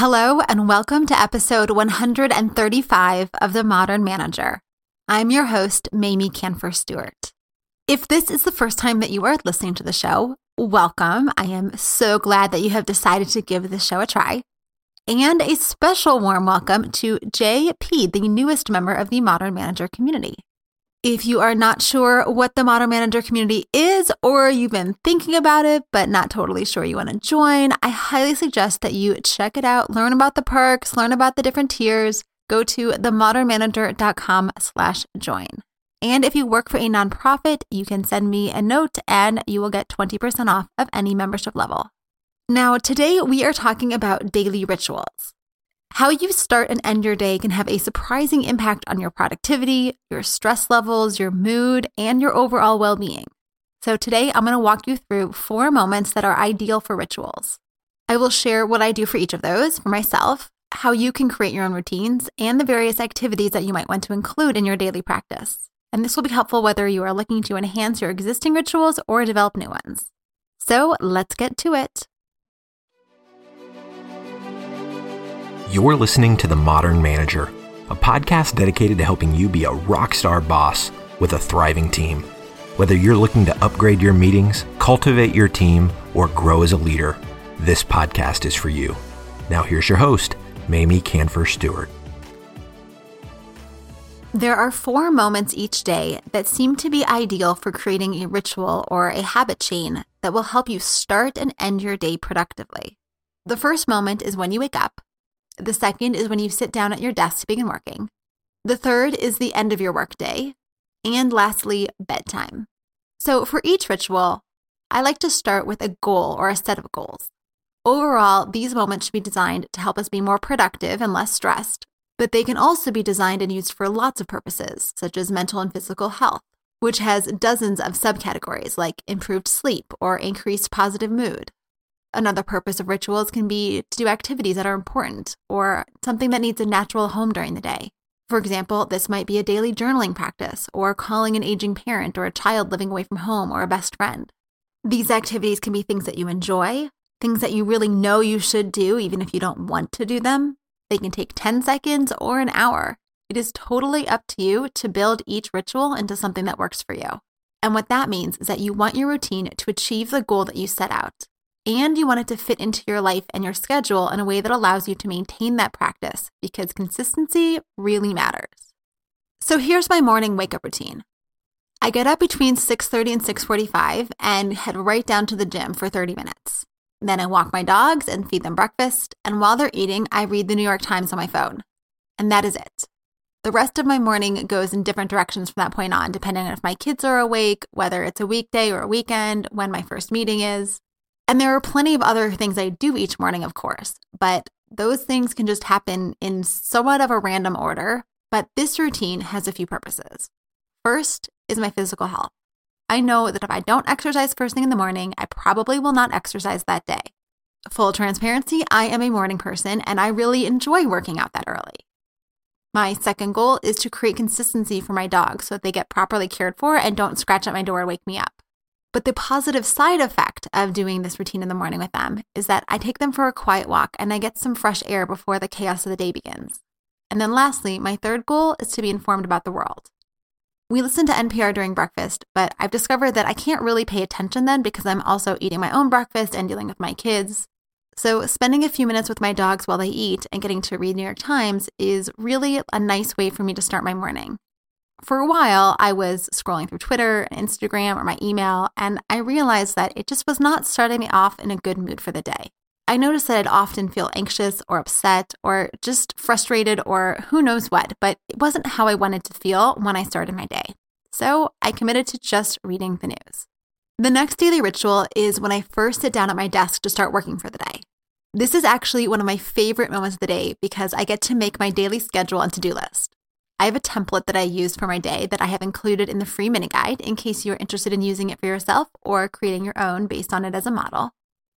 Hello, and welcome to episode 135 of The Modern Manager. I'm your host, Mamie Kanfer Stewart. If this is the first time that you are listening to the show, welcome. I am so glad that you have decided to give the show a try. And a special warm welcome to JP, the newest member of the Modern Manager community. If you are not sure what the Modern Manager community is, or you've been thinking about it but not totally sure you want to join, I highly suggest that you check it out, learn about the perks, learn about the different tiers. Go to themodernmanager.com slash join. And if you work for a nonprofit, you can send me a note and you will get 20% off of any membership level. Now, today we are talking about daily rituals. How you start and end your day can have a surprising impact on your productivity, your stress levels, your mood, and your overall well being. So, today I'm going to walk you through four moments that are ideal for rituals. I will share what I do for each of those for myself, how you can create your own routines, and the various activities that you might want to include in your daily practice. And this will be helpful whether you are looking to enhance your existing rituals or develop new ones. So, let's get to it. You're listening to The Modern Manager, a podcast dedicated to helping you be a rock star boss with a thriving team. Whether you're looking to upgrade your meetings, cultivate your team, or grow as a leader, this podcast is for you. Now, here's your host, Mamie Kanfer Stewart. There are four moments each day that seem to be ideal for creating a ritual or a habit chain that will help you start and end your day productively. The first moment is when you wake up. The second is when you sit down at your desk to begin working. The third is the end of your workday. And lastly, bedtime. So for each ritual, I like to start with a goal or a set of goals. Overall, these moments should be designed to help us be more productive and less stressed, but they can also be designed and used for lots of purposes, such as mental and physical health, which has dozens of subcategories like improved sleep or increased positive mood, Another purpose of rituals can be to do activities that are important or something that needs a natural home during the day. For example, this might be a daily journaling practice or calling an aging parent or a child living away from home or a best friend. These activities can be things that you enjoy, things that you really know you should do even if you don't want to do them. They can take 10 seconds or an hour. It is totally up to you to build each ritual into something that works for you. And what that means is that you want your routine to achieve the goal that you set out and you want it to fit into your life and your schedule in a way that allows you to maintain that practice because consistency really matters. So here's my morning wake up routine. I get up between 6:30 and 6:45 and head right down to the gym for 30 minutes. Then I walk my dogs and feed them breakfast, and while they're eating, I read the New York Times on my phone. And that is it. The rest of my morning goes in different directions from that point on, depending on if my kids are awake, whether it's a weekday or a weekend, when my first meeting is. And there are plenty of other things I do each morning, of course, but those things can just happen in somewhat of a random order. But this routine has a few purposes. First is my physical health. I know that if I don't exercise first thing in the morning, I probably will not exercise that day. Full transparency, I am a morning person and I really enjoy working out that early. My second goal is to create consistency for my dogs so that they get properly cared for and don't scratch at my door and wake me up. But the positive side effect of doing this routine in the morning with them is that I take them for a quiet walk and I get some fresh air before the chaos of the day begins. And then lastly, my third goal is to be informed about the world. We listen to NPR during breakfast, but I've discovered that I can't really pay attention then because I'm also eating my own breakfast and dealing with my kids. So, spending a few minutes with my dogs while they eat and getting to read New York Times is really a nice way for me to start my morning for a while, I was scrolling through Twitter and Instagram or my email, and I realized that it just was not starting me off in a good mood for the day. I noticed that I'd often feel anxious or upset or just frustrated or who knows what, but it wasn't how I wanted to feel when I started my day. So I committed to just reading the news. The next daily ritual is when I first sit down at my desk to start working for the day. This is actually one of my favorite moments of the day because I get to make my daily schedule and to do list. I have a template that I use for my day that I have included in the free mini guide in case you're interested in using it for yourself or creating your own based on it as a model.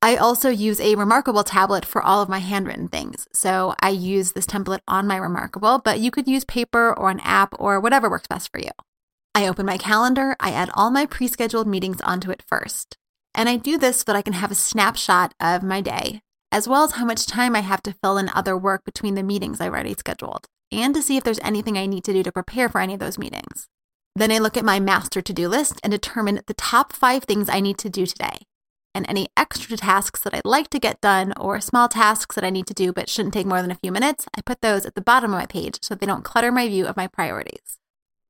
I also use a Remarkable tablet for all of my handwritten things. So I use this template on my Remarkable, but you could use paper or an app or whatever works best for you. I open my calendar, I add all my pre scheduled meetings onto it first. And I do this so that I can have a snapshot of my day as well as how much time I have to fill in other work between the meetings I've already scheduled, and to see if there's anything I need to do to prepare for any of those meetings. Then I look at my master to do list and determine the top five things I need to do today. And any extra tasks that I'd like to get done or small tasks that I need to do but shouldn't take more than a few minutes, I put those at the bottom of my page so they don't clutter my view of my priorities.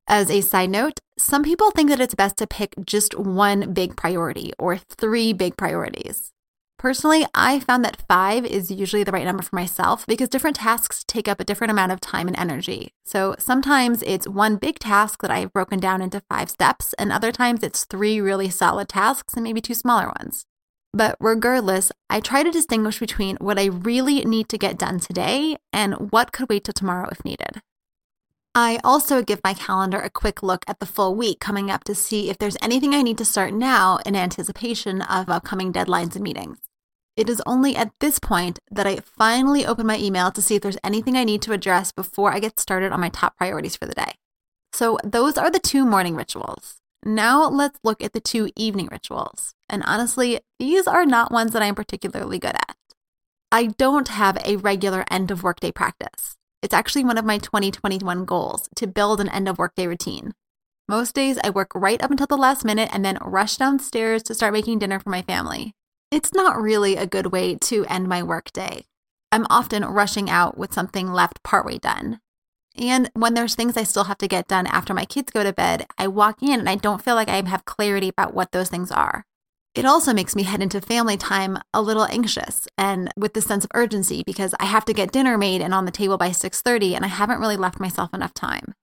As a side note, some people think that it's best to pick just one big priority or three big priorities. Personally, I found that five is usually the right number for myself because different tasks take up a different amount of time and energy. So sometimes it's one big task that I've broken down into five steps, and other times it's three really solid tasks and maybe two smaller ones. But regardless, I try to distinguish between what I really need to get done today and what could wait till tomorrow if needed. I also give my calendar a quick look at the full week coming up to see if there's anything I need to start now in anticipation of upcoming deadlines and meetings. It is only at this point that I finally open my email to see if there's anything I need to address before I get started on my top priorities for the day. So, those are the two morning rituals. Now, let's look at the two evening rituals. And honestly, these are not ones that I'm particularly good at. I don't have a regular end of workday practice. It's actually one of my 2021 goals to build an end of workday routine. Most days, I work right up until the last minute and then rush downstairs to start making dinner for my family. It's not really a good way to end my workday. I'm often rushing out with something left partway done. And when there's things I still have to get done after my kids go to bed, I walk in and I don't feel like I have clarity about what those things are. It also makes me head into family time a little anxious and with the sense of urgency because I have to get dinner made and on the table by 6:30 and I haven't really left myself enough time.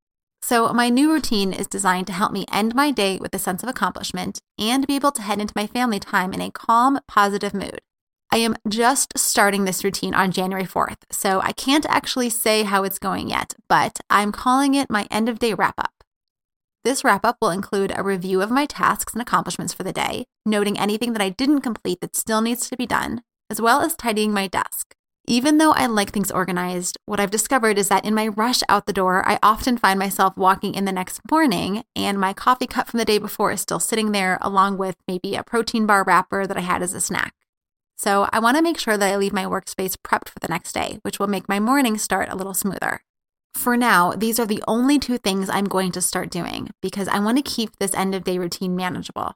So, my new routine is designed to help me end my day with a sense of accomplishment and be able to head into my family time in a calm, positive mood. I am just starting this routine on January 4th, so I can't actually say how it's going yet, but I'm calling it my end of day wrap up. This wrap up will include a review of my tasks and accomplishments for the day, noting anything that I didn't complete that still needs to be done, as well as tidying my desk. Even though I like things organized, what I've discovered is that in my rush out the door, I often find myself walking in the next morning and my coffee cup from the day before is still sitting there, along with maybe a protein bar wrapper that I had as a snack. So I want to make sure that I leave my workspace prepped for the next day, which will make my morning start a little smoother. For now, these are the only two things I'm going to start doing because I want to keep this end of day routine manageable.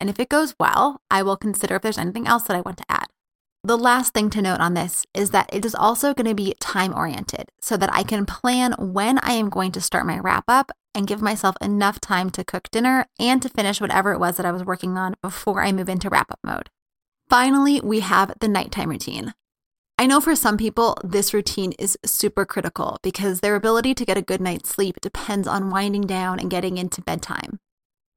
And if it goes well, I will consider if there's anything else that I want to add. The last thing to note on this is that it is also going to be time oriented so that I can plan when I am going to start my wrap up and give myself enough time to cook dinner and to finish whatever it was that I was working on before I move into wrap up mode. Finally, we have the nighttime routine. I know for some people, this routine is super critical because their ability to get a good night's sleep depends on winding down and getting into bedtime.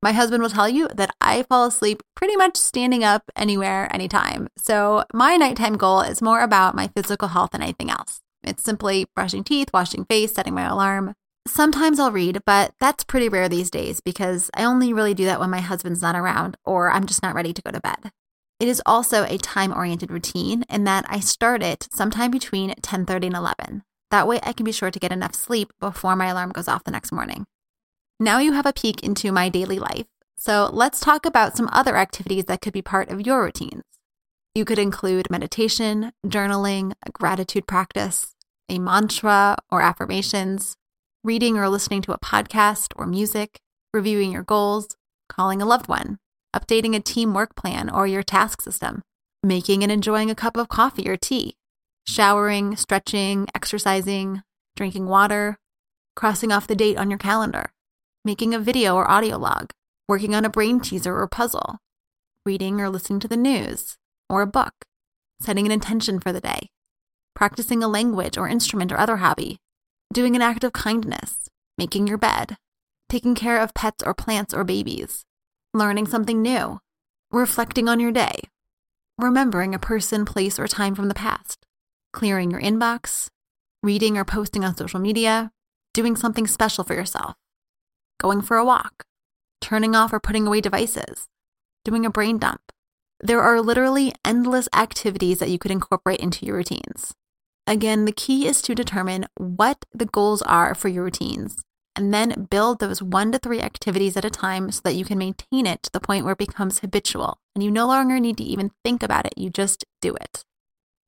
My husband will tell you that I fall asleep pretty much standing up anywhere, anytime. So my nighttime goal is more about my physical health than anything else. It's simply brushing teeth, washing face, setting my alarm. Sometimes I'll read, but that's pretty rare these days because I only really do that when my husband's not around or I'm just not ready to go to bed. It is also a time-oriented routine in that I start it sometime between 10:30 and 11. That way I can be sure to get enough sleep before my alarm goes off the next morning. Now you have a peek into my daily life. So let's talk about some other activities that could be part of your routines. You could include meditation, journaling, a gratitude practice, a mantra or affirmations, reading or listening to a podcast or music, reviewing your goals, calling a loved one, updating a team work plan or your task system, making and enjoying a cup of coffee or tea, showering, stretching, exercising, drinking water, crossing off the date on your calendar, making a video or audio log, working on a brain teaser or puzzle, reading or listening to the news or a book, setting an intention for the day, practicing a language or instrument or other hobby, doing an act of kindness, making your bed, taking care of pets or plants or babies, learning something new, reflecting on your day, remembering a person, place, or time from the past, clearing your inbox, reading or posting on social media, doing something special for yourself going for a walk, turning off or putting away devices, doing a brain dump. There are literally endless activities that you could incorporate into your routines. Again, the key is to determine what the goals are for your routines and then build those one to three activities at a time so that you can maintain it to the point where it becomes habitual and you no longer need to even think about it, you just do it.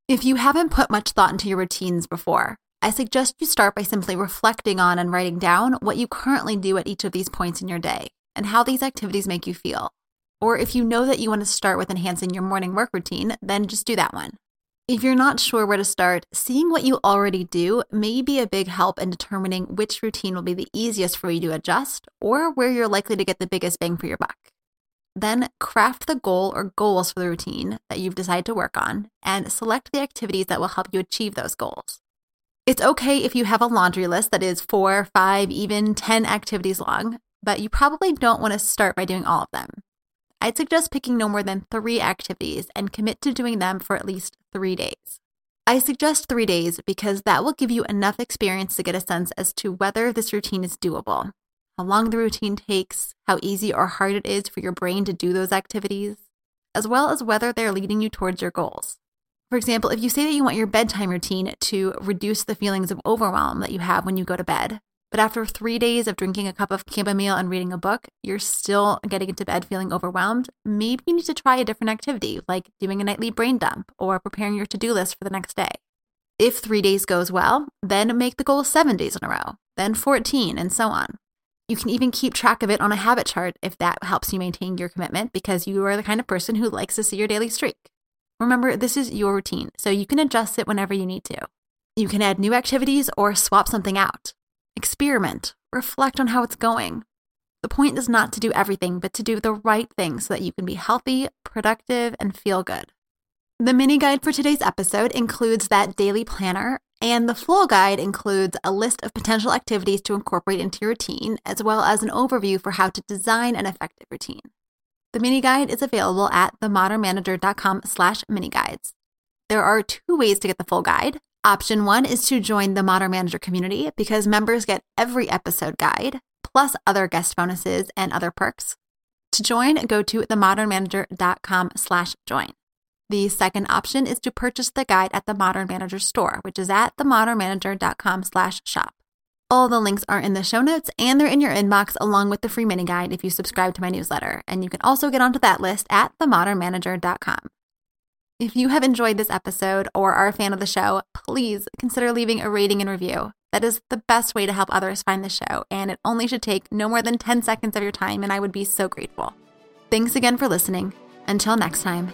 If you haven't put much thought into your routines before, I suggest you start by simply reflecting on and writing down what you currently do at each of these points in your day and how these activities make you feel. Or if you know that you want to start with enhancing your morning work routine, then just do that one. If you're not sure where to start, seeing what you already do may be a big help in determining which routine will be the easiest for you to adjust or where you're likely to get the biggest bang for your buck. Then craft the goal or goals for the routine that you've decided to work on and select the activities that will help you achieve those goals. It's okay if you have a laundry list that is four, five, even 10 activities long, but you probably don't want to start by doing all of them. I'd suggest picking no more than three activities and commit to doing them for at least three days. I suggest three days because that will give you enough experience to get a sense as to whether this routine is doable how long the routine takes, how easy or hard it is for your brain to do those activities, as well as whether they're leading you towards your goals. For example, if you say that you want your bedtime routine to reduce the feelings of overwhelm that you have when you go to bed, but after three days of drinking a cup of chamomile and reading a book, you're still getting into bed feeling overwhelmed, maybe you need to try a different activity like doing a nightly brain dump or preparing your to do list for the next day. If three days goes well, then make the goal seven days in a row, then 14, and so on. You can even keep track of it on a habit chart if that helps you maintain your commitment because you are the kind of person who likes to see your daily streak. Remember, this is your routine, so you can adjust it whenever you need to. You can add new activities or swap something out. Experiment, reflect on how it's going. The point is not to do everything, but to do the right thing so that you can be healthy, productive, and feel good. The mini guide for today's episode includes that daily planner and the full guide includes a list of potential activities to incorporate into your routine, as well as an overview for how to design an effective routine. The mini guide is available at themodernmanager.com slash mini guides. There are two ways to get the full guide. Option one is to join the Modern Manager community because members get every episode guide, plus other guest bonuses and other perks. To join, go to themodernmanager.com slash join. The second option is to purchase the guide at the Modern Manager store, which is at themodernmanager.com slash shop. All the links are in the show notes and they're in your inbox along with the free mini guide if you subscribe to my newsletter. And you can also get onto that list at themodernmanager.com. If you have enjoyed this episode or are a fan of the show, please consider leaving a rating and review. That is the best way to help others find the show, and it only should take no more than 10 seconds of your time, and I would be so grateful. Thanks again for listening. Until next time.